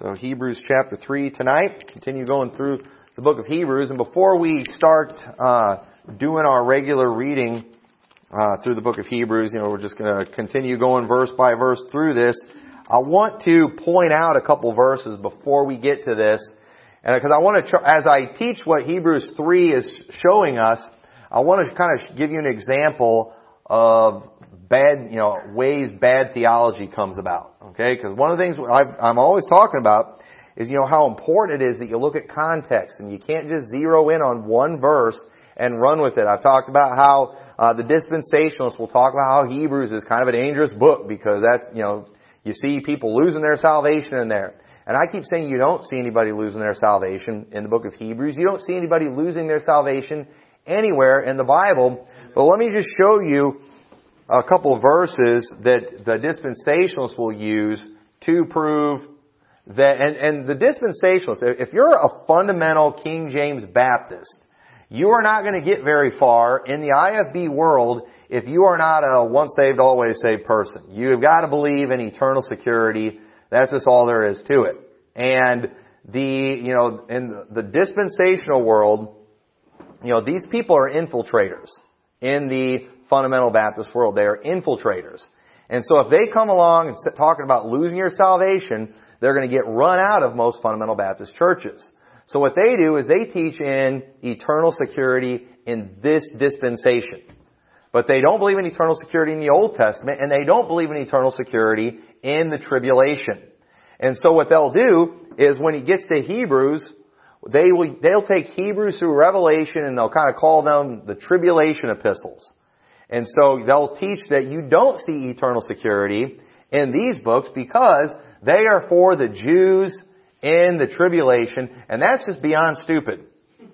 So Hebrews chapter 3 tonight. Continue going through the book of Hebrews. And before we start uh, doing our regular reading uh, through the book of Hebrews, you know, we're just going to continue going verse by verse through this. I want to point out a couple verses before we get to this. And because I want to, as I teach what Hebrews 3 is showing us, I want to kind of give you an example of bad, you know, ways bad theology comes about. Okay? Because one of the things i am always talking about is, you know, how important it is that you look at context and you can't just zero in on one verse and run with it. I've talked about how uh, the dispensationalists will talk about how Hebrews is kind of a dangerous book because that's, you know, you see people losing their salvation in there. And I keep saying you don't see anybody losing their salvation in the book of Hebrews. You don't see anybody losing their salvation anywhere in the Bible. But let me just show you a couple verses that the dispensationalists will use to prove that, and, and the dispensationalists, if you're a fundamental King James Baptist, you are not going to get very far in the IFB world if you are not a once saved, always saved person. You've got to believe in eternal security. That's just all there is to it. And the, you know, in the dispensational world, you know, these people are infiltrators in the fundamental Baptist world. They are infiltrators. And so if they come along and start talking about losing your salvation, they're going to get run out of most fundamental Baptist churches. So what they do is they teach in eternal security in this dispensation. But they don't believe in eternal security in the Old Testament, and they don't believe in eternal security in the tribulation. And so what they'll do is when he gets to Hebrews, they will, they'll take Hebrews through Revelation and they'll kind of call them the tribulation epistles. And so they'll teach that you don't see eternal security in these books because they are for the Jews in the tribulation, and that's just beyond stupid.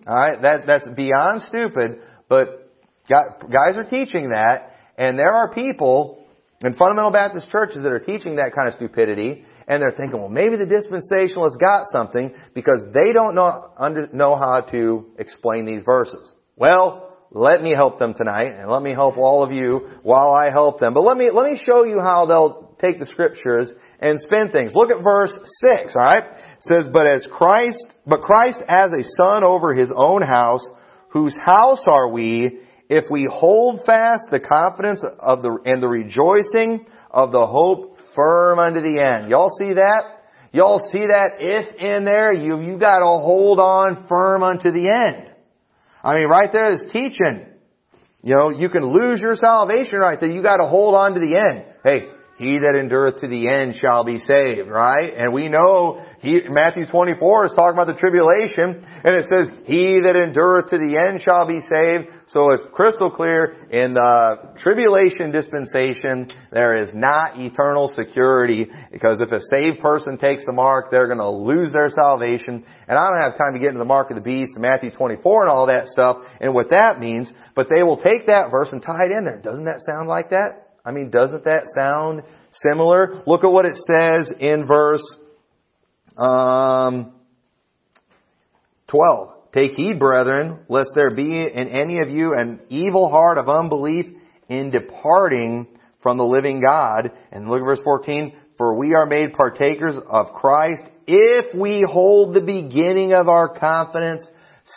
Alright? That, that's beyond stupid, but guys are teaching that, and there are people in fundamental Baptist churches that are teaching that kind of stupidity, and they're thinking, well, maybe the dispensationalists got something because they don't know, under, know how to explain these verses. Well, let me help them tonight, and let me help all of you while I help them. But let me, let me show you how they'll take the scriptures and spin things. Look at verse 6, alright? It says, But as Christ, but Christ as a son over his own house, whose house are we, if we hold fast the confidence of the, and the rejoicing of the hope firm unto the end. Y'all see that? Y'all see that if in there, you, you gotta hold on firm unto the end. I mean, right there is teaching. You know, you can lose your salvation right there. You gotta hold on to the end. Hey, he that endureth to the end shall be saved, right? And we know he, Matthew 24 is talking about the tribulation, and it says, he that endureth to the end shall be saved. So it's crystal clear in the tribulation dispensation, there is not eternal security because if a saved person takes the mark, they're going to lose their salvation. And I don't have time to get into the mark of the beast, Matthew 24 and all that stuff and what that means, but they will take that verse and tie it in there. Doesn't that sound like that? I mean, doesn't that sound similar? Look at what it says in verse um, 12. Take heed, brethren, lest there be in any of you an evil heart of unbelief in departing from the living God. And look at verse 14. For we are made partakers of Christ if we hold the beginning of our confidence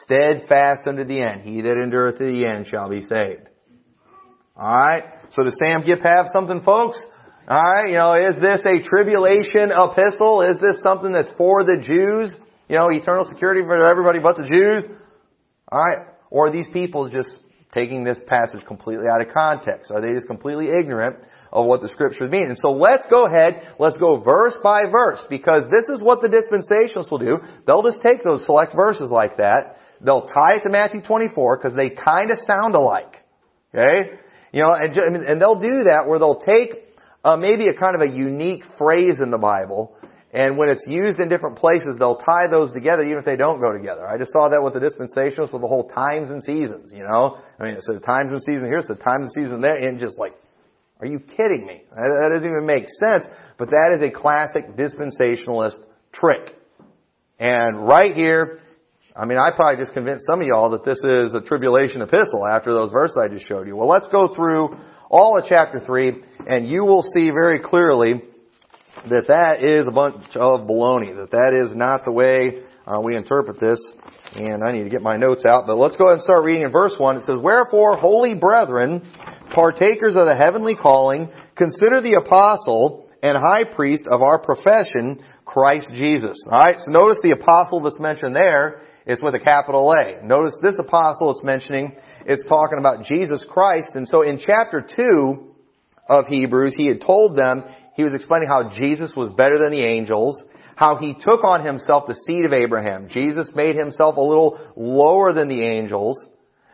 steadfast unto the end. He that endureth to the end shall be saved. Alright? So does Sam Gipp have something, folks? Alright, you know, is this a tribulation epistle? Is this something that's for the Jews? you know, eternal security for everybody but the Jews? Alright? Or are these people just taking this passage completely out of context? Are they just completely ignorant of what the scriptures mean? And so let's go ahead, let's go verse by verse, because this is what the dispensationalists will do. They'll just take those select verses like that, they'll tie it to Matthew 24, because they kind of sound alike. Okay? You know, and, and they'll do that where they'll take uh, maybe a kind of a unique phrase in the Bible, and when it's used in different places, they'll tie those together even if they don't go together. I just saw that with the dispensationalists with the whole times and seasons, you know? I mean, it the times and season here, it's the times and season there, and just like, are you kidding me? That, doesn't even make sense, but that is a classic dispensationalist trick. And right here, I mean, I probably just convinced some of y'all that this is a tribulation epistle after those verses I just showed you. Well, let's go through all of chapter 3, and you will see very clearly that that is a bunch of baloney, that that is not the way uh, we interpret this. And I need to get my notes out, but let's go ahead and start reading in verse 1. It says, Wherefore, holy brethren, partakers of the heavenly calling, consider the apostle and high priest of our profession, Christ Jesus. Alright, so notice the apostle that's mentioned there is with a capital A. Notice this apostle it's mentioning, it's talking about Jesus Christ. And so in chapter 2 of Hebrews, he had told them, he was explaining how Jesus was better than the angels, how he took on himself the seed of Abraham. Jesus made himself a little lower than the angels.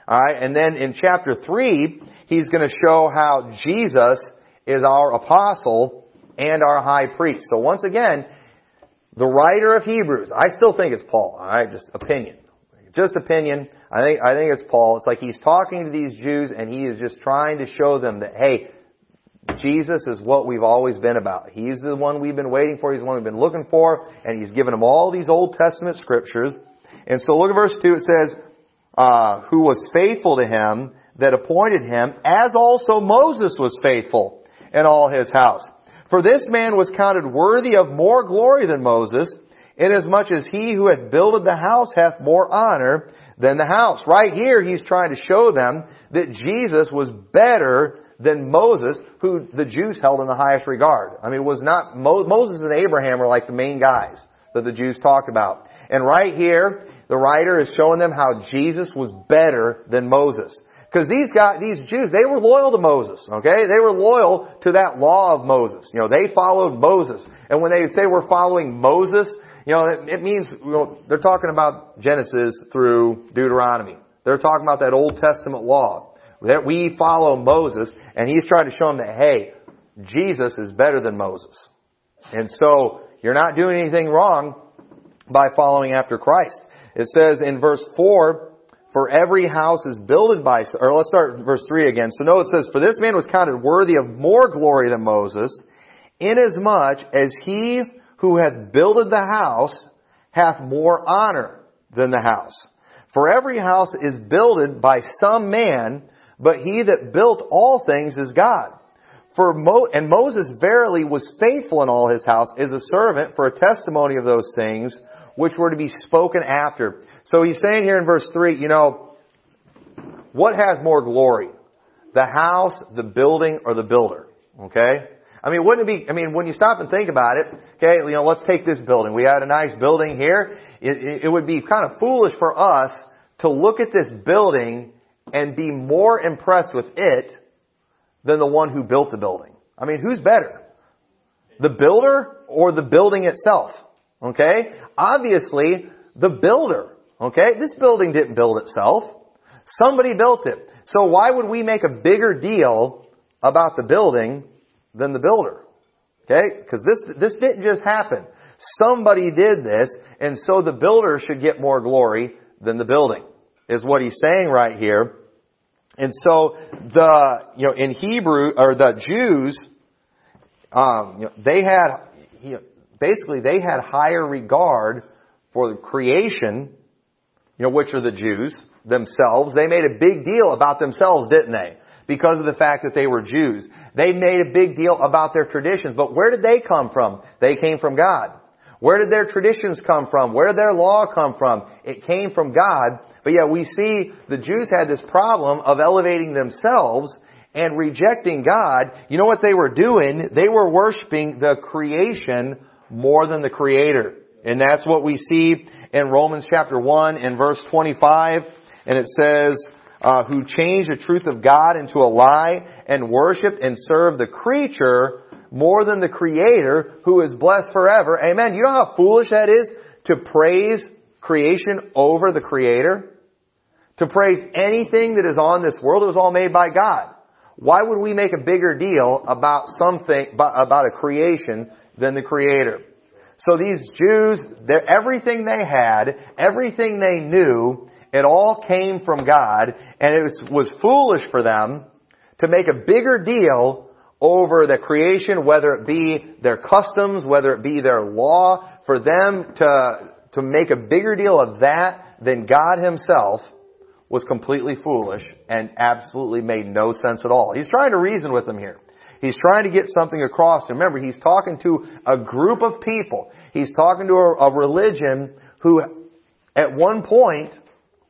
Alright, and then in chapter 3, he's going to show how Jesus is our apostle and our high priest. So once again, the writer of Hebrews, I still think it's Paul. Alright, just opinion. Just opinion. I think, I think it's Paul. It's like he's talking to these Jews and he is just trying to show them that, hey, Jesus is what we've always been about. He's the one we've been waiting for. He's the one we've been looking for. And he's given them all these Old Testament scriptures. And so look at verse 2. It says, uh, who was faithful to him that appointed him, as also Moses was faithful in all his house. For this man was counted worthy of more glory than Moses, inasmuch as he who hath builded the house hath more honor than the house. Right here, he's trying to show them that Jesus was better than Moses, who the Jews held in the highest regard. I mean, it was not, Mo, Moses and Abraham were like the main guys that the Jews talked about. And right here, the writer is showing them how Jesus was better than Moses. Because these guys, these Jews, they were loyal to Moses, okay? They were loyal to that law of Moses. You know, they followed Moses. And when they say we're following Moses, you know, it, it means, you know, they're talking about Genesis through Deuteronomy. They're talking about that Old Testament law. That we follow Moses, and he's trying to show them that, hey, Jesus is better than Moses. And so, you're not doing anything wrong by following after Christ. It says in verse 4, for every house is builded by, or let's start verse 3 again. So note it says, For this man was counted worthy of more glory than Moses, inasmuch as he who hath builded the house hath more honor than the house. For every house is builded by some man, but he that built all things is God. For Mo- and Moses verily was faithful in all his house as a servant for a testimony of those things which were to be spoken after. So he's saying here in verse 3, you know, what has more glory? The house, the building, or the builder? Okay? I mean, wouldn't it be, I mean, when you stop and think about it, okay, you know, let's take this building. We had a nice building here. It, it, it would be kind of foolish for us to look at this building and be more impressed with it than the one who built the building. I mean, who's better? The builder or the building itself? Okay? Obviously, the builder. Okay? This building didn't build itself. Somebody built it. So why would we make a bigger deal about the building than the builder? Okay? Because this, this didn't just happen. Somebody did this, and so the builder should get more glory than the building, is what he's saying right here. And so the, you know, in Hebrew, or the Jews, um, you know, they had, you know, basically they had higher regard for the creation you know, which are the Jews themselves. They made a big deal about themselves, didn't they? Because of the fact that they were Jews. They made a big deal about their traditions. But where did they come from? They came from God. Where did their traditions come from? Where did their law come from? It came from God. But yet we see the Jews had this problem of elevating themselves and rejecting God. You know what they were doing? They were worshiping the creation more than the Creator. And that's what we see in Romans chapter 1 and verse 25, and it says, uh, who changed the truth of God into a lie and worshiped and served the creature more than the creator who is blessed forever. Amen. You know how foolish that is to praise creation over the creator? To praise anything that is on this world, it was all made by God. Why would we make a bigger deal about something, about a creation than the creator? So these Jews, everything they had, everything they knew, it all came from God, and it was foolish for them to make a bigger deal over the creation, whether it be their customs, whether it be their law, for them to, to make a bigger deal of that than God Himself was completely foolish and absolutely made no sense at all. He's trying to reason with them here. He's trying to get something across. Remember, he's talking to a group of people. He's talking to a, a religion who, at one point,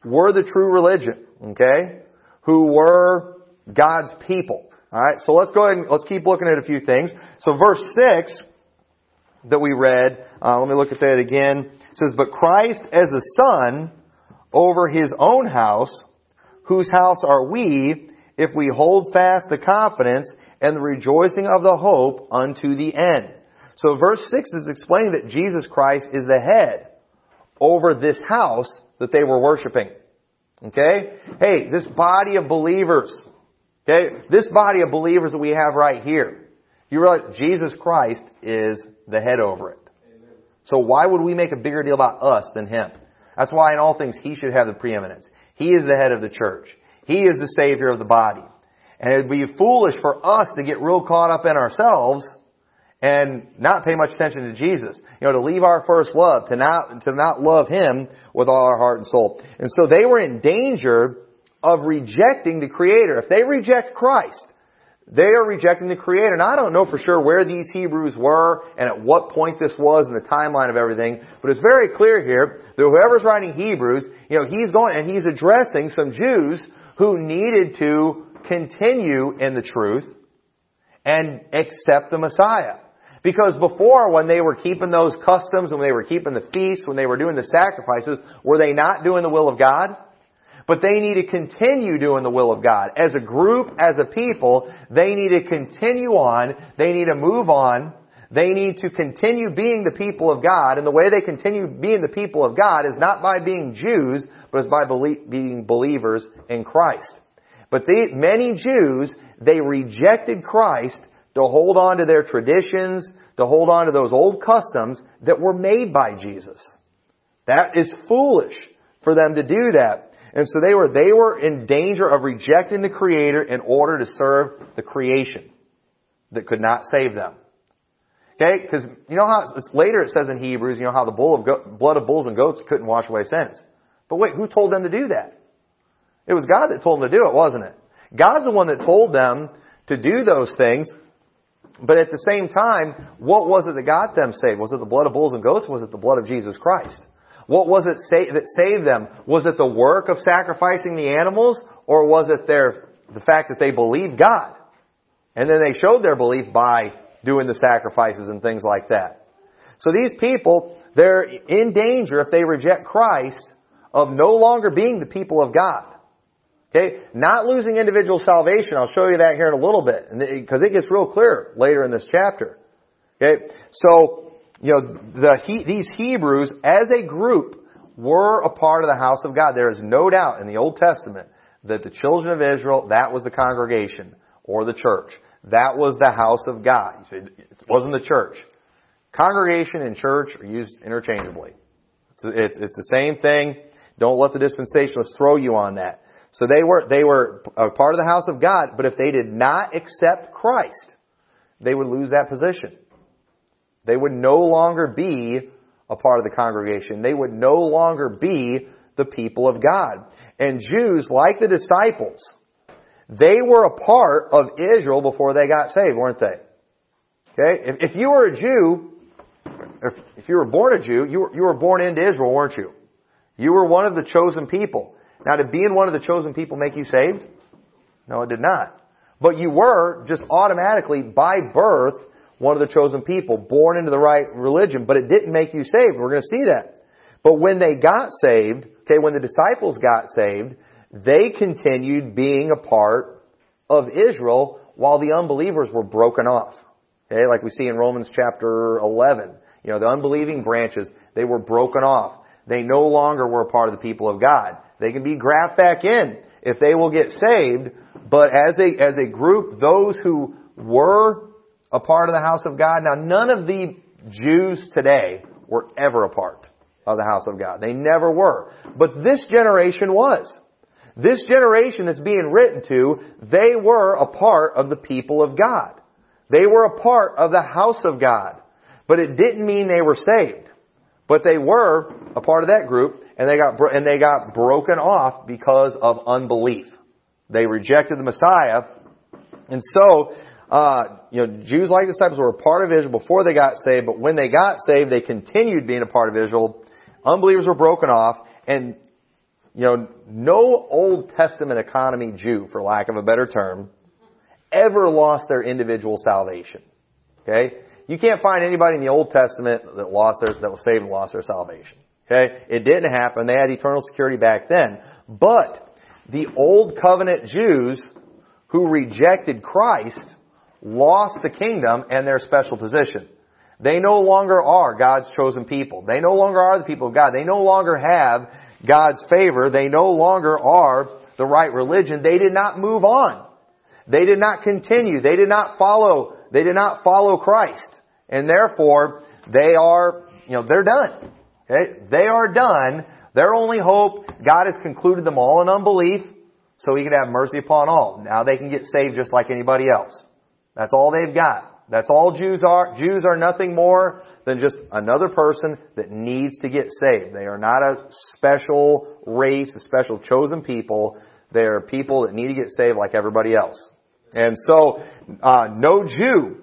were the true religion. Okay? Who were God's people. Alright, so let's go ahead and let's keep looking at a few things. So verse 6 that we read, uh, let me look at that again. It says, But Christ as a son over his own house, whose house are we, if we hold fast the confidence and the rejoicing of the hope unto the end. So verse 6 is explaining that Jesus Christ is the head over this house that they were worshiping. Okay? Hey, this body of believers, okay, this body of believers that we have right here, you realize Jesus Christ is the head over it. So why would we make a bigger deal about us than Him? That's why in all things He should have the preeminence. He is the head of the church. He is the Savior of the body. And it'd be foolish for us to get real caught up in ourselves and not pay much attention to Jesus. You know, to leave our first love, to not, to not love Him with all our heart and soul. And so they were in danger of rejecting the Creator. If they reject Christ, they are rejecting the Creator. And I don't know for sure where these Hebrews were and at what point this was in the timeline of everything, but it's very clear here that whoever's writing Hebrews, you know, he's going and he's addressing some Jews who needed to continue in the truth and accept the Messiah. Because before, when they were keeping those customs, when they were keeping the feasts, when they were doing the sacrifices, were they not doing the will of God? But they need to continue doing the will of God. As a group, as a people, they need to continue on. They need to move on. They need to continue being the people of God. And the way they continue being the people of God is not by being Jews, but is by being believers in Christ. But the, many Jews, they rejected Christ to hold on to their traditions, to hold on to those old customs that were made by Jesus. That is foolish for them to do that. And so they were, they were in danger of rejecting the Creator in order to serve the creation that could not save them. Okay? Because you know how, it's later it says It was God that told them to do it, wasn't it? God's the one that told them to do those things. But at the same time, what was it that got them saved? Was it the blood of bulls and goats? was it the blood of Jesus Christ? What was it that saved them? Was it the work of sacrificing the animals? Or was it their, the fact that they believed God? And then they showed their belief by doing the sacrifices and things like that. So these people, they're in danger if they reject Christ of no longer being the people of God. Okay? Not losing individual salvation. I'll show you that here in a little bit. Because it gets real clear later in this chapter. Okay? So, you know, the, these Hebrews, as a group, were a part of the house of God. There is no doubt in the Old Testament that the children of Israel, that was the congregation or the church. That was the house of God. Say, it wasn't the church. Congregation and church are used interchangeably. It's, it's, it's the same thing. Don't let the dispensationalists throw you on that. So they were, they were a part of the house of God, but if they did not accept Christ, they would lose that position. They would no longer be a part of the congregation. They would no longer be the people of God. And Jews, like the disciples, they were a part of Israel before they got saved, weren't they? Okay? If, if you were a Jew, if, if you were born a Jew, you were, you were born into Israel, weren't you? You were one of the chosen people. Now, did being one of the chosen people make you saved? No, it did not. But you were just automatically, by birth, one of the chosen people, born into the right religion, but it didn't make you saved. We're going to see that. But when they got saved, okay, when the disciples got saved, they continued being a part of Israel while the unbelievers were broken off. Okay, like we see in Romans chapter 11. You know, the unbelieving branches, they were broken off. They no longer were a part of the people of God. They can be grafted back in if they will get saved, but as a, as a group, those who were a part of the house of God, now none of the Jews today were ever a part of the house of God. They never were. But this generation was. This generation that's being written to, they were a part of the people of God. They were a part of the house of God. But it didn't mean they were saved. But they were a part of that group, and they got and they got broken off because of unbelief. They rejected the Messiah, and so uh, you know, Jews like the disciples were a part of Israel before they got saved, but when they got saved, they continued being a part of Israel. Unbelievers were broken off, and you know, no Old Testament economy Jew, for lack of a better term, ever lost their individual salvation. Okay? You can't find anybody in the Old Testament that lost their, that was saved and lost their salvation. Okay? It didn't happen. They had eternal security back then. But the Old Covenant Jews who rejected Christ lost the kingdom and their special position. They no longer are God's chosen people. They no longer are the people of God. They no longer have God's favor. They no longer are the right religion. They did not move on. They did not continue. They did not follow, they did not follow Christ. And therefore, they are, you know, they're done. Okay? They are done. Their only hope, God has concluded them all in unbelief, so He can have mercy upon all. Now they can get saved just like anybody else. That's all they've got. That's all Jews are. Jews are nothing more than just another person that needs to get saved. They are not a special race, a special chosen people. They are people that need to get saved like everybody else. And so, uh, no Jew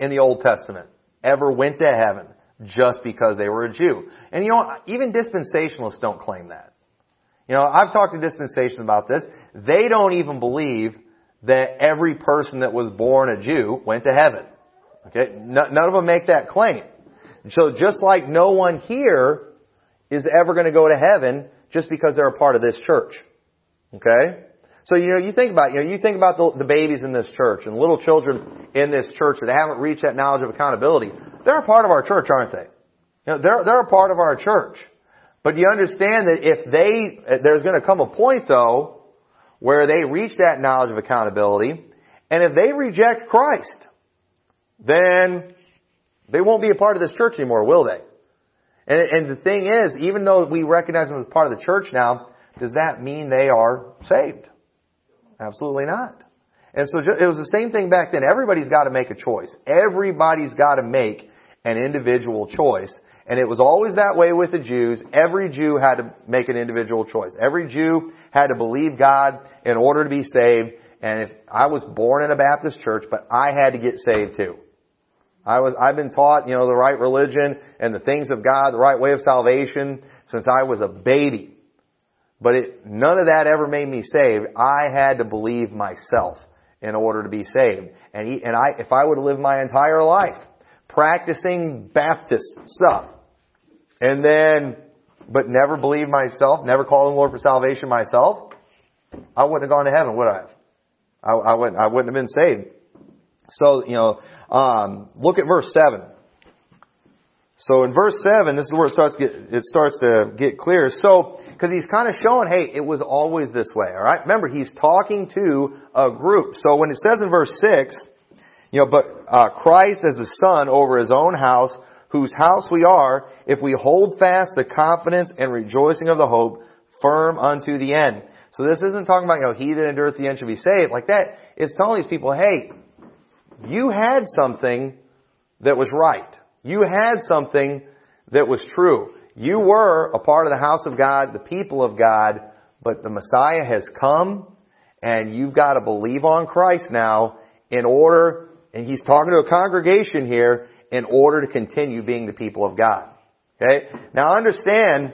in the Old Testament ever went to heaven just because they were a Jew. And you know, even dispensationalists don't claim that. You know, I've talked to dispensationalists about this. They don't even believe that every person that was born a Jew went to heaven. Okay? None of them make that claim. So just like no one here is ever going to go to heaven just because they're a part of this church. Okay? So, you know, you think about, you know, you think about the, the babies in this church and little children in this church that haven't reached that knowledge of accountability. They're a part of our church, aren't they? You know, they're, they're a part of our church. But you understand that if they, uh, there's going to come a point though, where they reach that knowledge of accountability, and if they reject Christ, then they won't be a part of this church anymore, will they? And, and the thing is, even though we recognize them as part of the church now, does that mean they are saved? Absolutely not. And so it was the same thing back then. Everybody's got to make a choice. Everybody's got to make an individual choice. And it was always that way with the Jews. Every Jew had to make an individual choice. Every Jew had to believe God in order to be saved. And if I was born in a Baptist church, but I had to get saved too. I was, I've been taught, you know, the right religion and the things of God, the right way of salvation since I was a baby. But it, none of that ever made me saved. I had to believe myself in order to be saved. And, he, and I, if I would have lived my entire life practicing Baptist stuff, and then, but never believe myself, never call the Lord for salvation myself, I wouldn't have gone to heaven, would I? I, I wouldn't, I wouldn't have been saved. So, you know, um, look at verse 7. So in verse 7, this is where it starts to get, it starts to get clear. So, because he's kind of showing, hey, it was always this way, alright? Remember, he's talking to a group. So when it says in verse 6, you know, but uh, Christ as a son over his own house, whose house we are, if we hold fast the confidence and rejoicing of the hope, firm unto the end. So this isn't talking about, you know, he that endureth the end shall be saved. Like that, it's telling these people, hey, you had something that was right. You had something that was true. You were a part of the house of God, the people of God, but the Messiah has come and you've got to believe on Christ now in order, and he's talking to a congregation here, in order to continue being the people of God. Okay? Now understand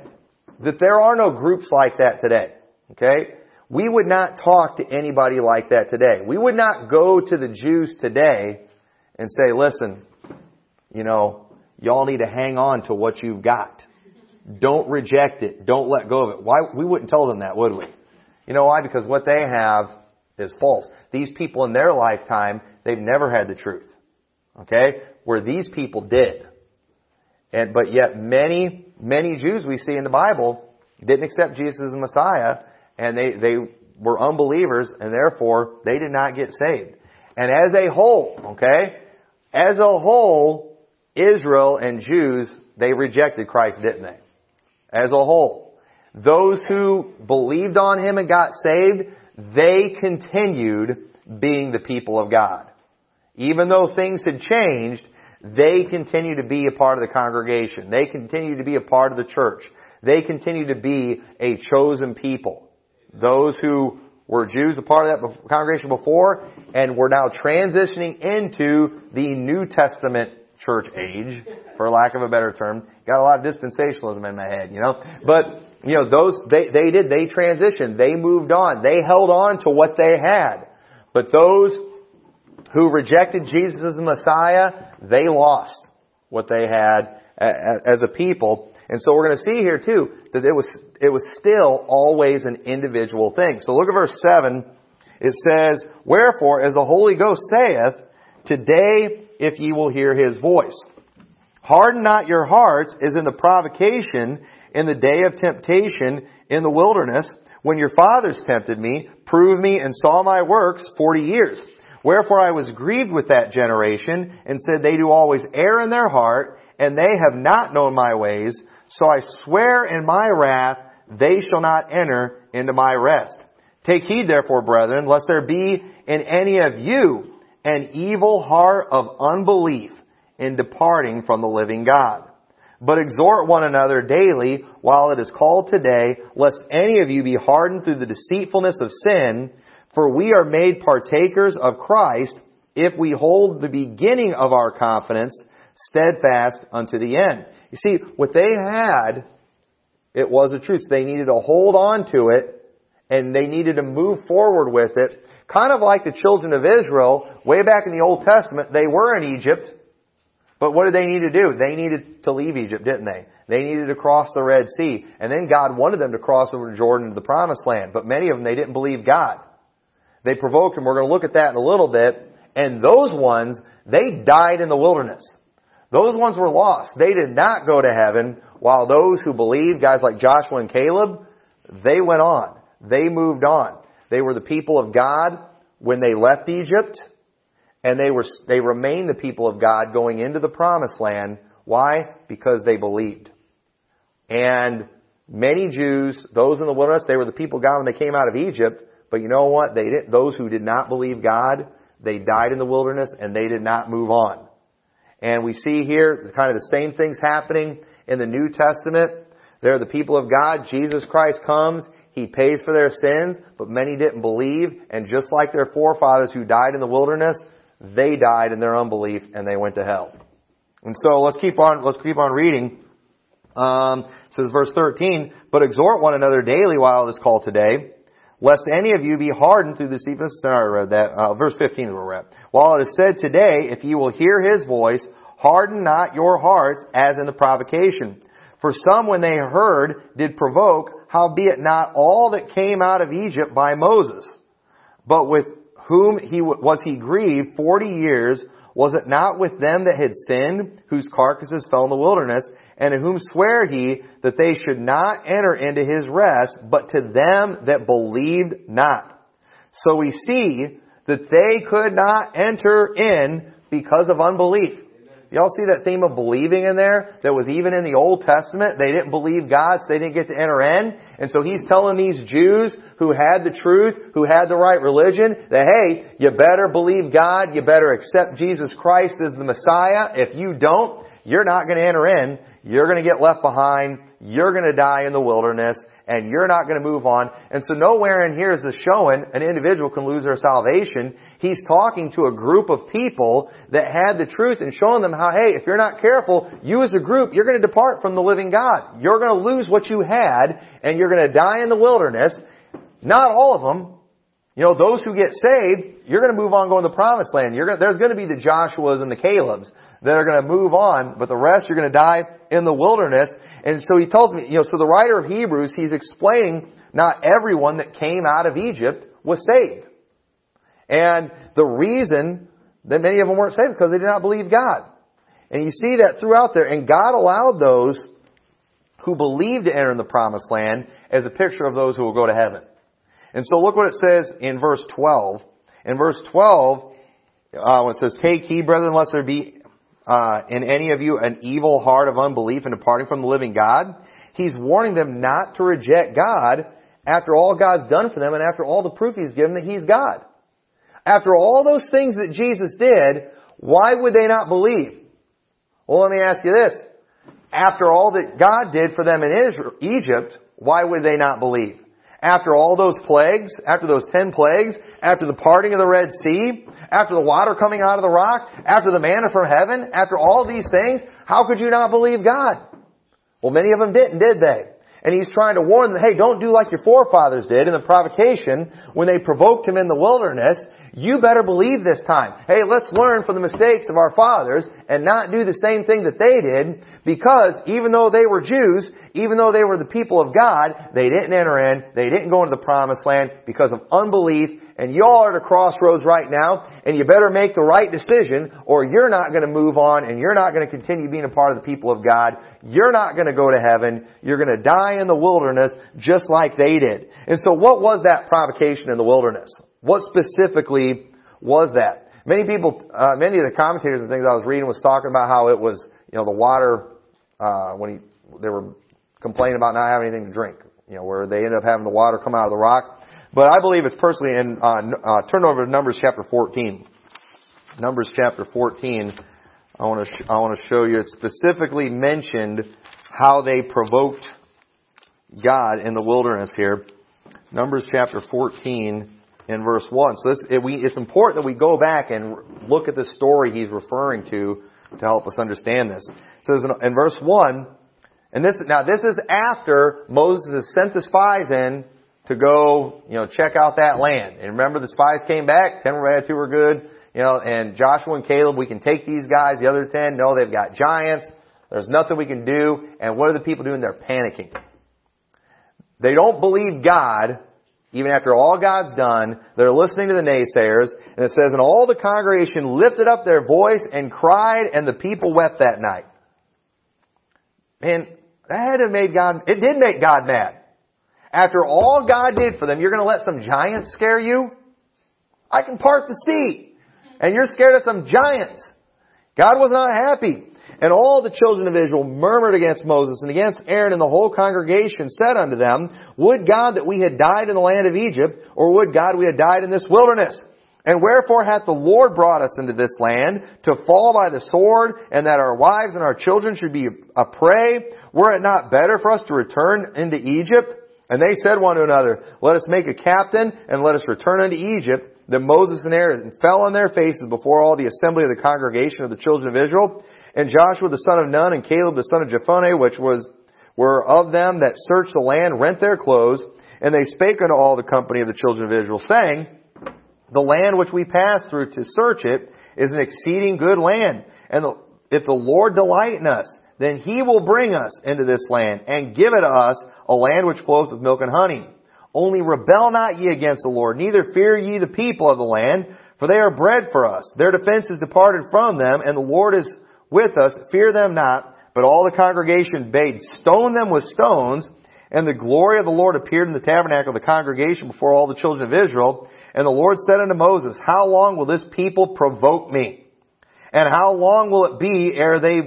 that there are no groups like that today. Okay? We would not talk to anybody like that today. We would not go to the Jews today and say, listen, you know, y'all need to hang on to what you've got. Don't reject it. Don't let go of it. Why? We wouldn't tell them that, would we? You know why? Because what they have is false. These people in their lifetime, they've never had the truth. Okay? Where these people did. And, but yet many, many Jews we see in the Bible didn't accept Jesus as the Messiah and they, they were unbelievers and therefore they did not get saved. And as a whole, okay, as a whole, Israel and Jews, they rejected Christ, didn't they? As a whole. Those who believed on Him and got saved, they continued being the people of God. Even though things had changed, they continue to be a part of the congregation. They continue to be a part of the church. They continue to be a chosen people. Those who were Jews a part of that congregation before, and we're now transitioning into the New Testament church age, for lack of a better term. Got a lot of dispensationalism in my head, you know. But, you know, those, they, they did, they transitioned, they moved on, they held on to what they had. But those who rejected Jesus as the Messiah, they lost what they had as a people. And so we're going to see here too that it was it was still always an individual thing. So look at verse 7. It says, Wherefore, as the Holy Ghost saith, Today, if ye will hear his voice. Harden not your hearts as in the provocation in the day of temptation in the wilderness, when your fathers tempted me, proved me, and saw my works forty years. Wherefore I was grieved with that generation, and said, They do always err in their heart, and they have not known my ways. So I swear in my wrath, they shall not enter into my rest. Take heed therefore, brethren, lest there be in any of you an evil heart of unbelief in departing from the living God. But exhort one another daily while it is called today, lest any of you be hardened through the deceitfulness of sin, for we are made partakers of Christ if we hold the beginning of our confidence steadfast unto the end. You see, what they had, it was the truth. They needed to hold on to it and they needed to move forward with it. Kind of like the children of Israel, way back in the Old Testament, they were in Egypt, but what did they need to do? They needed to leave Egypt, didn't they? They needed to cross the Red Sea. And then God wanted them to cross over Jordan to the Promised Land. But many of them, they didn't believe God. They provoked him. We're going to look at that in a little bit. And those ones, they died in the wilderness. Those ones were lost. They did not go to heaven, while those who believed, guys like Joshua and Caleb, they went on. They moved on. They were the people of God when they left Egypt, and they were, they remained the people of God going into the promised land. Why? Because they believed. And many Jews, those in the wilderness, they were the people of God when they came out of Egypt, but you know what? They didn't, those who did not believe God, they died in the wilderness and they did not move on. And we see here kind of the same things happening in the New Testament. They're the people of God. Jesus Christ comes. He pays for their sins, but many didn't believe. And just like their forefathers who died in the wilderness, they died in their unbelief and they went to hell. And so let's keep on, let's keep on reading. Um, says verse 13, but exhort one another daily while it is called today, lest any of you be hardened through the deceitfulness. Sorry, I read that. Uh, verse 15 is where we're at. While it is said today, if you will hear his voice, harden not your hearts as in the provocation. For some, when they heard, did provoke, howbeit not all that came out of Egypt by Moses. But with whom he was he grieved forty years, was it not with them that had sinned, whose carcasses fell in the wilderness, and in whom sware he that they should not enter into his rest, but to them that believed not. So we see that they could not enter in because of unbelief. Y'all see that theme of believing in there that was even in the Old Testament? They didn't believe God, so they didn't get to enter in. And so he's telling these Jews who had the truth, who had the right religion, that hey, you better believe God, you better accept Jesus Christ as the Messiah. If you don't, you're not going to enter in. You're going to get left behind. You're going to die in the wilderness and you're not going to move on. And so nowhere in here is this showing an individual can lose their salvation. He's talking to a group of people that had the truth and showing them how, hey, if you're not careful, you as a group, you're going to depart from the living God. You're going to lose what you had and you're going to die in the wilderness. Not all of them. You know, those who get saved, you're going to move on going to the promised land. You're going to, there's going to be the Joshuas and the Calebs that are going to move on, but the rest you're going to die in the wilderness. And so he tells me, you know, so the writer of Hebrews, he's explaining not everyone that came out of Egypt was saved. And the reason that many of them weren't saved because they did not believe God. And you see that throughout there. And God allowed those who believed to enter in the promised land as a picture of those who will go to heaven. And so look what it says in verse 12. In verse 12, uh, it says, Take heed, brethren, lest there be uh, in any of you an evil heart of unbelief and departing from the living God. He's warning them not to reject God after all God's done for them and after all the proof He's given that He's God. After all those things that Jesus did, why would they not believe? Well, let me ask you this. After all that God did for them in Israel, Egypt, why would they not believe? After all those plagues, after those ten plagues, after the parting of the Red Sea, after the water coming out of the rock, after the manna from heaven, after all these things, how could you not believe God? Well, many of them didn't, did they? And he's trying to warn them, hey, don't do like your forefathers did in the provocation when they provoked him in the wilderness. You better believe this time. Hey, let's learn from the mistakes of our fathers and not do the same thing that they did because even though they were Jews, even though they were the people of God, they didn't enter in, they didn't go into the promised land because of unbelief and y'all are at a crossroads right now, and you better make the right decision, or you're not going to move on, and you're not going to continue being a part of the people of God. You're not going to go to heaven. You're going to die in the wilderness, just like they did. And so what was that provocation in the wilderness? What specifically was that? Many people, uh, many of the commentators and things I was reading was talking about how it was, you know, the water, uh, when he, they were complaining about not having anything to drink, you know, where they ended up having the water come out of the rock. But I believe it's personally in, uh, uh, turn over to Numbers chapter 14. Numbers chapter 14. I want to, sh- I want to show you, it specifically mentioned how they provoked God in the wilderness here. Numbers chapter 14 in verse 1. So it, we, it's important that we go back and look at the story he's referring to to help us understand this. Says in, verse 1, and this, now this is after Moses has sent the spies in to go, you know, check out that land. And remember the spies came back, ten were bad, two were good, you know, and Joshua and Caleb, we can take these guys, the other ten, no, they've got giants, there's nothing we can do, and what are the people doing? They're panicking. They don't believe God, even after all God's done, they're listening to the naysayers, and it says, and all the congregation lifted up their voice and cried, and the people wept that night. Man, that had to made God, it did make God mad. After all God did for them, you're going to let some giants scare you? I can part the sea. And you're scared of some giants. God was not happy. And all the children of Israel murmured against Moses and against Aaron and the whole congregation said unto them, Would God that we had died in the land of Egypt, or would God we had died in this wilderness? And wherefore hath the Lord brought us into this land to fall by the sword, and that our wives and our children should be a prey? Were it not better for us to return into Egypt? And they said one to another, Let us make a captain, and let us return unto Egypt. Then Moses and Aaron fell on their faces before all the assembly of the congregation of the children of Israel. And Joshua the son of Nun and Caleb the son of Jephunneh, which was were of them that searched the land, rent their clothes, and they spake unto all the company of the children of Israel, saying, The land which we passed through to search it is an exceeding good land, and if the Lord delight in us, then he will bring us into this land and give it to us a land which flows with milk and honey. Only rebel not ye against the Lord, neither fear ye the people of the land, for they are bread for us. Their defense is departed from them, and the Lord is with us. Fear them not. But all the congregation bade stone them with stones, and the glory of the Lord appeared in the tabernacle of the congregation before all the children of Israel. And the Lord said unto Moses, How long will this people provoke me? And how long will it be ere they,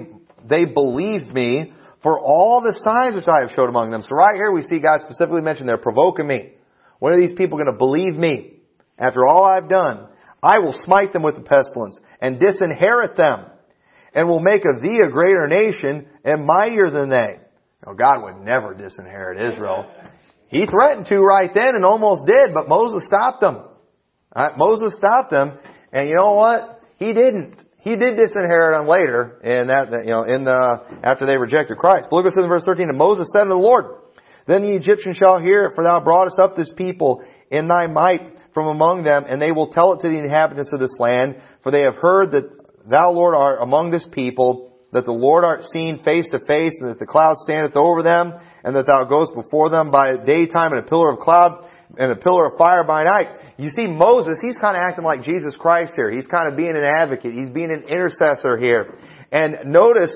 they believe me? for all the signs which I have showed among them. So right here we see God specifically mentioned they're provoking me. When are these people going to believe me? After all I've done, I will smite them with the pestilence and disinherit them and will make of thee a greater nation and mightier than they. Now God would never disinherit Israel. He threatened to right then and almost did, but Moses stopped them. Right? Moses stopped them, and you know what? He didn't. He did disinherit them later, and that, you know, in the, after they rejected Christ. Look at this in verse 13. And Moses said to the Lord, Then the Egyptians shall hear it, for thou broughtest up this people in thy might from among them, and they will tell it to the inhabitants of this land, for they have heard that thou, Lord, art among this people, that the Lord art seen face to face, and that the cloud standeth over them, and that thou goest before them by daytime in a pillar of cloud, and a pillar of fire by night. You see Moses, he's kind of acting like Jesus Christ here. He's kind of being an advocate. He's being an intercessor here. And notice,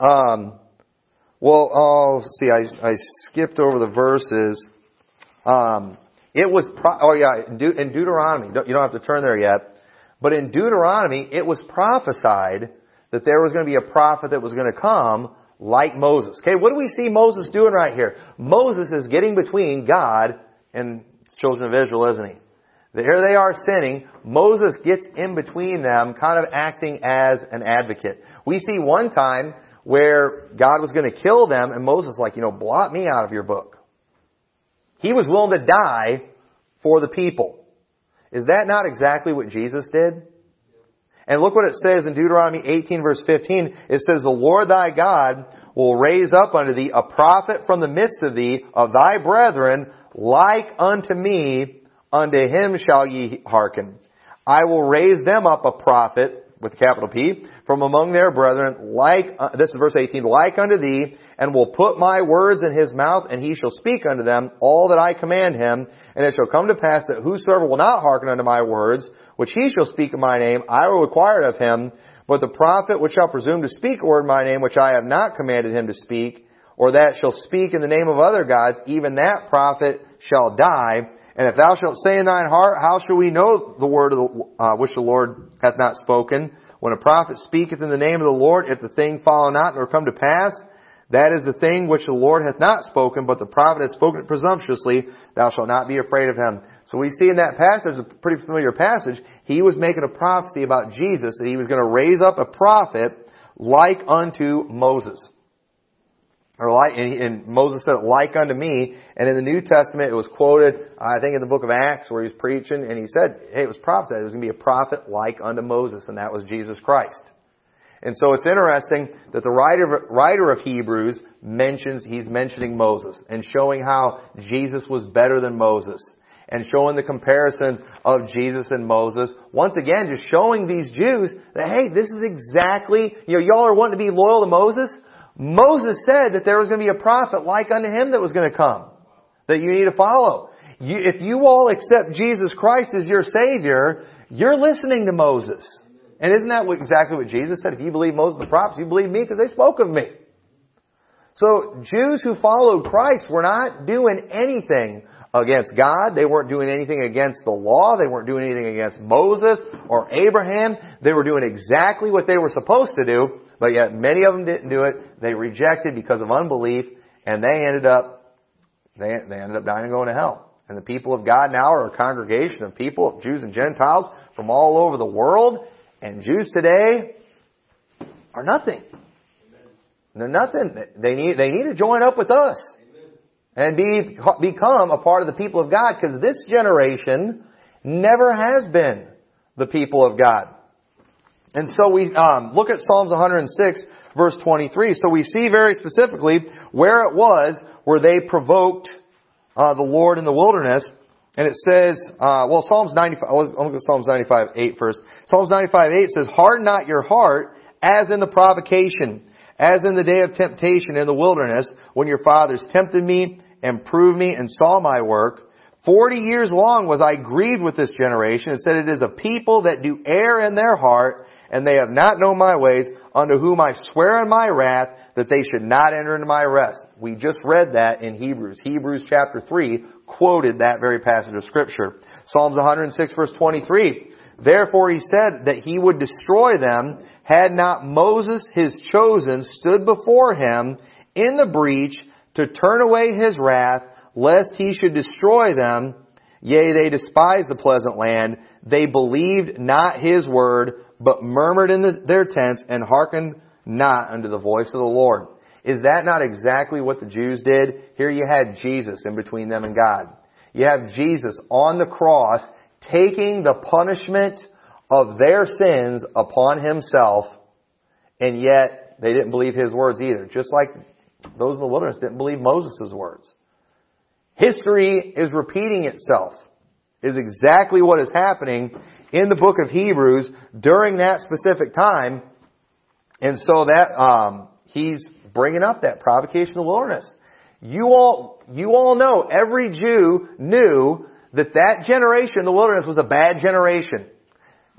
um, well, oh, see, I, I skipped over the verses. Um, it was, pro- oh yeah, in Deuteronomy, you don't have to turn there yet, but in Deuteronomy, it was prophesied that there was going to be a prophet that was going to come like Moses. Okay, what do we see Moses doing right here? Moses is getting between God and children of Israel, isn't he? Here they are sinning. Moses gets in between them, kind of acting as an advocate. We see one time where God was going to kill them, and Moses like, you know, blot me out of your book. He was willing to die for the people. Is that not exactly what Jesus did? And look what it says in Deuteronomy 18 verse 15. It says, The Lord thy God will raise up unto thee a prophet from the midst of thee, of thy brethren, like unto me, unto him shall ye hearken. I will raise them up a prophet, with a capital P, from among their brethren, like, uh, this is verse 18, like unto thee, and will put my words in his mouth, and he shall speak unto them all that I command him. And it shall come to pass that whosoever will not hearken unto my words, which he shall speak in my name, I will require it of him. But the prophet which shall presume to speak a word in my name, which I have not commanded him to speak, or that shall speak in the name of other gods, even that prophet shall die. And if thou shalt say in thine heart, how shall we know the word the, uh, which the Lord hath not spoken? When a prophet speaketh in the name of the Lord, if the thing follow not nor come to pass, that is the thing which the Lord hath not spoken, but the prophet hath spoken it presumptuously, thou shalt not be afraid of him. So we see in that passage, a pretty familiar passage, he was making a prophecy about Jesus, that he was going to raise up a prophet like unto Moses. Or like, and, Moses said, like unto me. And in the New Testament, it was quoted, I think in the book of Acts, where he was preaching, and he said, hey, it was prophesied, it was going to be a prophet like unto Moses, and that was Jesus Christ. And so it's interesting that the writer, writer of Hebrews mentions, he's mentioning Moses and showing how Jesus was better than Moses and showing the comparisons of Jesus and Moses. Once again, just showing these Jews that, hey, this is exactly, you know, y'all are wanting to be loyal to Moses. Moses said that there was going to be a prophet like unto him that was going to come, that you need to follow. You, if you all accept Jesus Christ as your Savior, you're listening to Moses. And isn't that exactly what Jesus said? If you believe Moses and the prophets, you believe me because they spoke of me. So Jews who followed Christ were not doing anything against God. They weren't doing anything against the law. They weren't doing anything against Moses or Abraham. They were doing exactly what they were supposed to do, but yet many of them didn't do it. They rejected because of unbelief, and they ended up, they, they ended up dying and going to hell. And the people of God now are a congregation of people, Jews and Gentiles, from all over the world, and Jews today are nothing. They're nothing. They need, they need to join up with us and be, become a part of the people of God because this generation never has been the people of God. And so we um, look at Psalms 106, verse 23. So we see very specifically where it was where they provoked uh, the Lord in the wilderness. And it says, uh, well, Psalms 95, I'll look at Psalms 95, 8 first. Psalms 95, 8 says, Harden not your heart as in the provocation, as in the day of temptation in the wilderness, when your fathers tempted me and proved me and saw my work. Forty years long was I grieved with this generation and said, It is a people that do err in their heart, and they have not known my ways, unto whom I swear in my wrath that they should not enter into my rest. We just read that in Hebrews. Hebrews chapter 3 quoted that very passage of scripture. Psalms 106 verse 23. Therefore he said that he would destroy them had not Moses his chosen stood before him in the breach to turn away his wrath, lest he should destroy them. Yea, they despised the pleasant land. They believed not his word, but murmured in the, their tents and hearkened not unto the voice of the Lord. Is that not exactly what the Jews did? Here you had Jesus in between them and God. You have Jesus on the cross taking the punishment of their sins upon himself, and yet they didn't believe his words either. Just like those in the wilderness didn't believe Moses' words. History is repeating itself, is exactly what is happening in the book of Hebrews during that specific time. And so that, um, he's bringing up that provocation of the wilderness. You all, you all know, every Jew knew that that generation in the wilderness was a bad generation.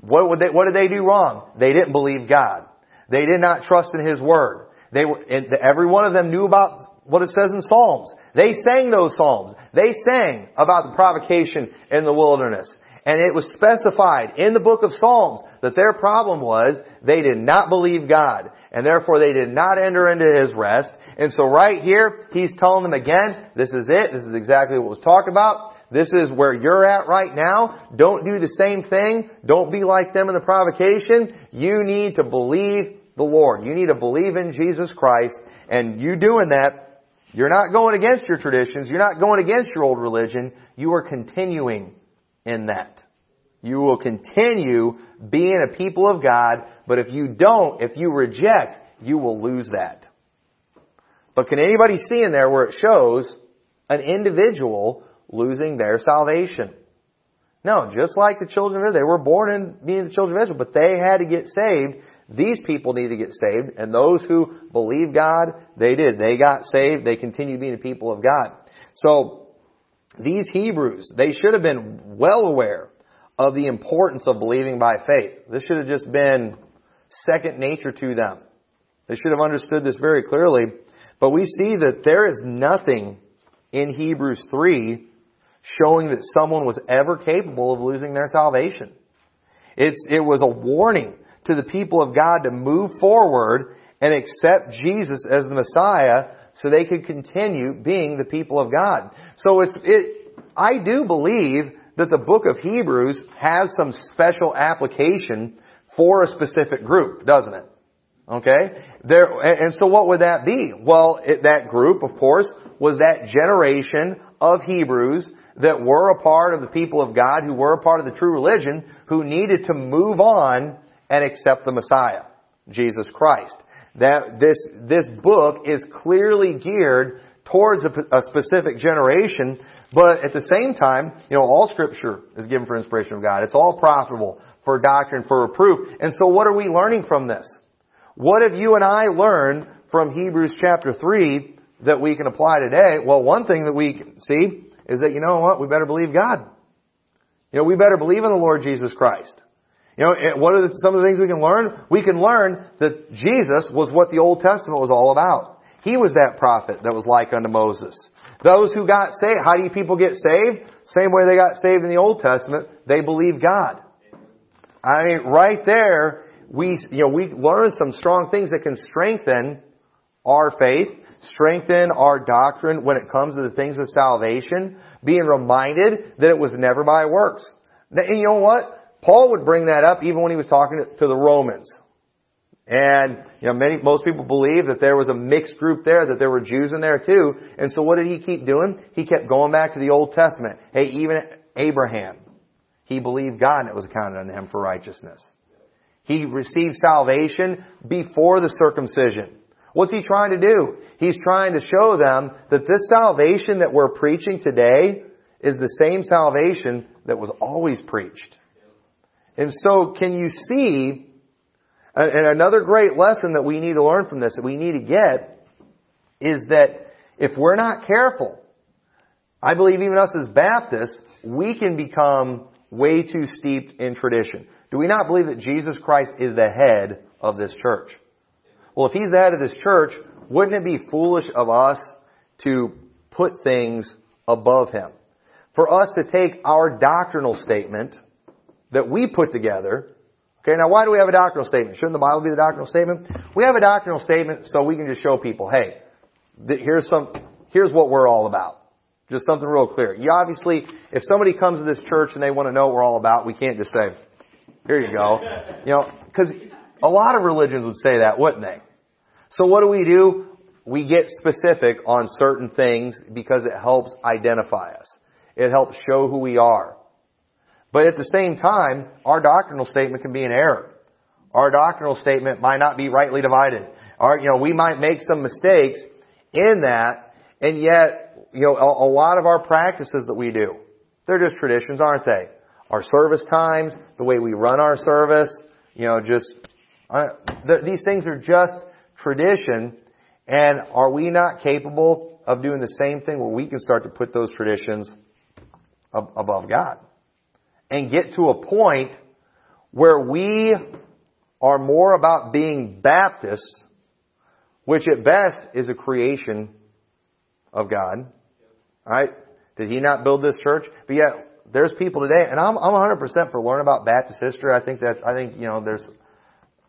What, would they, what did they do wrong? They didn't believe God. They did not trust in His Word. They were, every one of them knew about what it says in Psalms. They sang those Psalms. They sang about the provocation in the wilderness. And it was specified in the book of Psalms that their problem was they did not believe God. And therefore they did not enter into His rest. And so right here, He's telling them again, this is it. This is exactly what was talked about. This is where you're at right now. Don't do the same thing. Don't be like them in the provocation. You need to believe the Lord. You need to believe in Jesus Christ, and you doing that You're not going against your traditions. You're not going against your old religion. You are continuing in that. You will continue being a people of God, but if you don't, if you reject, you will lose that. But can anybody see in there where it shows an individual losing their salvation? No, just like the children of Israel, they were born in being the children of Israel, but they had to get saved. These people need to get saved, and those who believe God, they did. They got saved. They continue being the people of God. So, these Hebrews, they should have been well aware of the importance of believing by faith. This should have just been second nature to them. They should have understood this very clearly. But we see that there is nothing in Hebrews 3 showing that someone was ever capable of losing their salvation. It's, it was a warning to the people of God to move forward and accept Jesus as the Messiah so they could continue being the people of God. So it's, it, I do believe that the book of Hebrews has some special application for a specific group, doesn't it? Okay? There, and so what would that be? Well, it, that group, of course, was that generation of Hebrews that were a part of the people of God, who were a part of the true religion, who needed to move on and accept the Messiah, Jesus Christ. That this, this book is clearly geared towards a, a specific generation, but at the same time, you know, all scripture is given for inspiration of God. It's all profitable for doctrine, for reproof. And so what are we learning from this? What have you and I learned from Hebrews chapter 3 that we can apply today? Well, one thing that we see is that, you know what, we better believe God. You know, we better believe in the Lord Jesus Christ. You know, what are some of the things we can learn? We can learn that Jesus was what the Old Testament was all about. He was that prophet that was like unto Moses. Those who got saved, how do people get saved? Same way they got saved in the Old Testament, they believe God. I mean, right there, we, you know, we learn some strong things that can strengthen our faith, strengthen our doctrine when it comes to the things of salvation, being reminded that it was never by works. And you know what? Paul would bring that up even when he was talking to the Romans. And, you know, many, most people believe that there was a mixed group there, that there were Jews in there too. And so what did he keep doing? He kept going back to the Old Testament. Hey, even Abraham, he believed God and it was accounted unto him for righteousness. He received salvation before the circumcision. What's he trying to do? He's trying to show them that this salvation that we're preaching today is the same salvation that was always preached. And so can you see, and another great lesson that we need to learn from this, that we need to get, is that if we're not careful, I believe even us as Baptists, we can become way too steeped in tradition. Do we not believe that Jesus Christ is the head of this church? Well, if He's the head of this church, wouldn't it be foolish of us to put things above Him? For us to take our doctrinal statement that we put together, okay, now why do we have a doctrinal statement? Shouldn't the Bible be the doctrinal statement? We have a doctrinal statement so we can just show people, hey, here's some, here's what we're all about. Just something real clear. You obviously, if somebody comes to this church and they want to know what we're all about, we can't just say, here you go. You know, because a lot of religions would say that, wouldn't they? So what do we do? We get specific on certain things because it helps identify us. It helps show who we are. But at the same time, our doctrinal statement can be an error. Our doctrinal statement might not be rightly divided. Our, you know, we might make some mistakes in that, and yet, you know, a, a lot of our practices that we do, they're just traditions, aren't they? our service times, the way we run our service, you know, just, uh, the, these things are just tradition. And are we not capable of doing the same thing where we can start to put those traditions ab- above God? And get to a point where we are more about being Baptist, which at best is a creation of God. Right? Did He not build this church? But yet, there's people today, and I'm, I'm 100% for learning about Baptist history. I think that's, I think, you know, there's,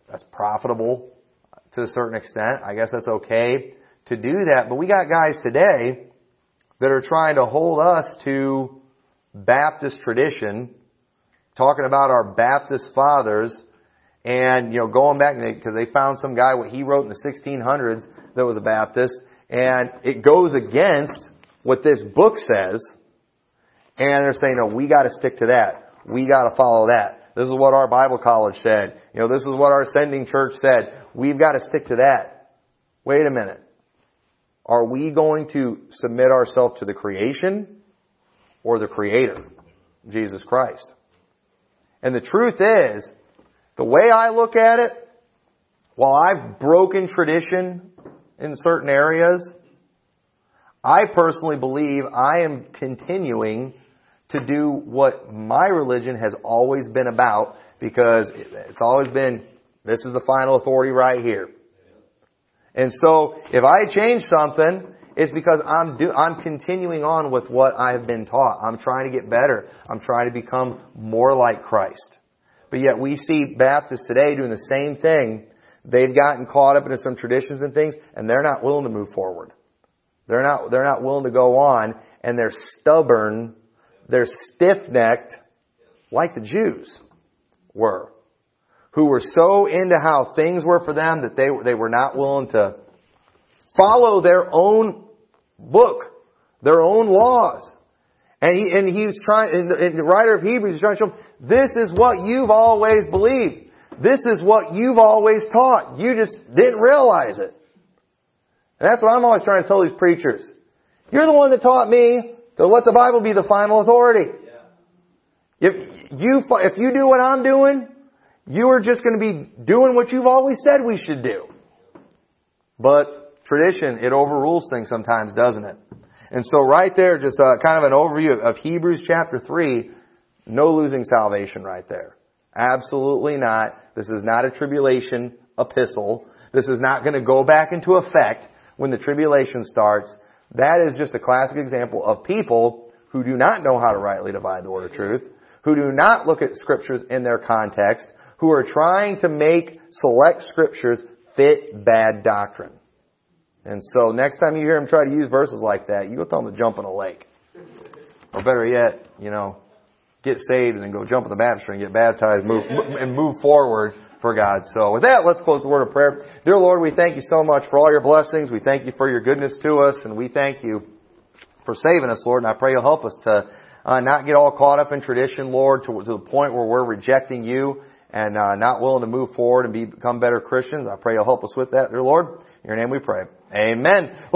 that's profitable to a certain extent. I guess that's okay to do that. But we got guys today that are trying to hold us to Baptist tradition, talking about our Baptist fathers, and, you know, going back, because they found some guy, what he wrote in the 1600s that was a Baptist, and it goes against what this book says, and they're saying, no, we gotta stick to that. We gotta follow that. This is what our Bible college said. You know, this is what our sending church said. We've gotta stick to that. Wait a minute. Are we going to submit ourselves to the creation or the creator, Jesus Christ? And the truth is, the way I look at it, while I've broken tradition in certain areas, I personally believe I am continuing to do what my religion has always been about because it's always been, this is the final authority right here. And so, if I change something, it's because I'm do, I'm continuing on with what I've been taught. I'm trying to get better. I'm trying to become more like Christ. But yet we see Baptists today doing the same thing. They've gotten caught up into some traditions and things, and they're not willing to move forward. They're not, they're not willing to go on, and they're stubborn, they're stiff-necked, like the Jews were, who were so into how things were for them that they, they were not willing to follow their own book, their own laws. And he, and he was trying, and the, and the writer of Hebrews is trying to show them, this is what you've always believed. This is what you've always taught. You just didn't realize it. And that's what I'm always trying to tell these preachers. You're the one that taught me to let the Bible be the final authority. If you, if you do what I'm doing, you are just going to be doing what you've always said we should do. But tradition, it overrules things sometimes, doesn't it? And so right there, just uh, kind of an overview of Hebrews chapter 3, no losing salvation right there. Absolutely not. This is not a tribulation epistle. This is not going to go back into effect when the tribulation starts. That is just a classic example of people who do not know how to rightly divide the word of truth, who do not look at scriptures in their context, who are trying to make select scriptures fit bad doctrine. And so next time you hear them try to use verses like that, you go tell them to jump in a lake. Or better yet, you know, get saved and then go jump in the baptistry and get baptized move, and move forward for God. So with that, let's close the word of prayer. Dear Lord, we thank you so much for all your blessings. We thank you for your goodness to us and we thank you for saving us, Lord. And I pray you'll help us to uh, not get all caught up in tradition, Lord, to, to the point where we're rejecting you and uh, not willing to move forward and be, become better Christians. I pray you'll help us with that, dear Lord. In your name we pray. Amen.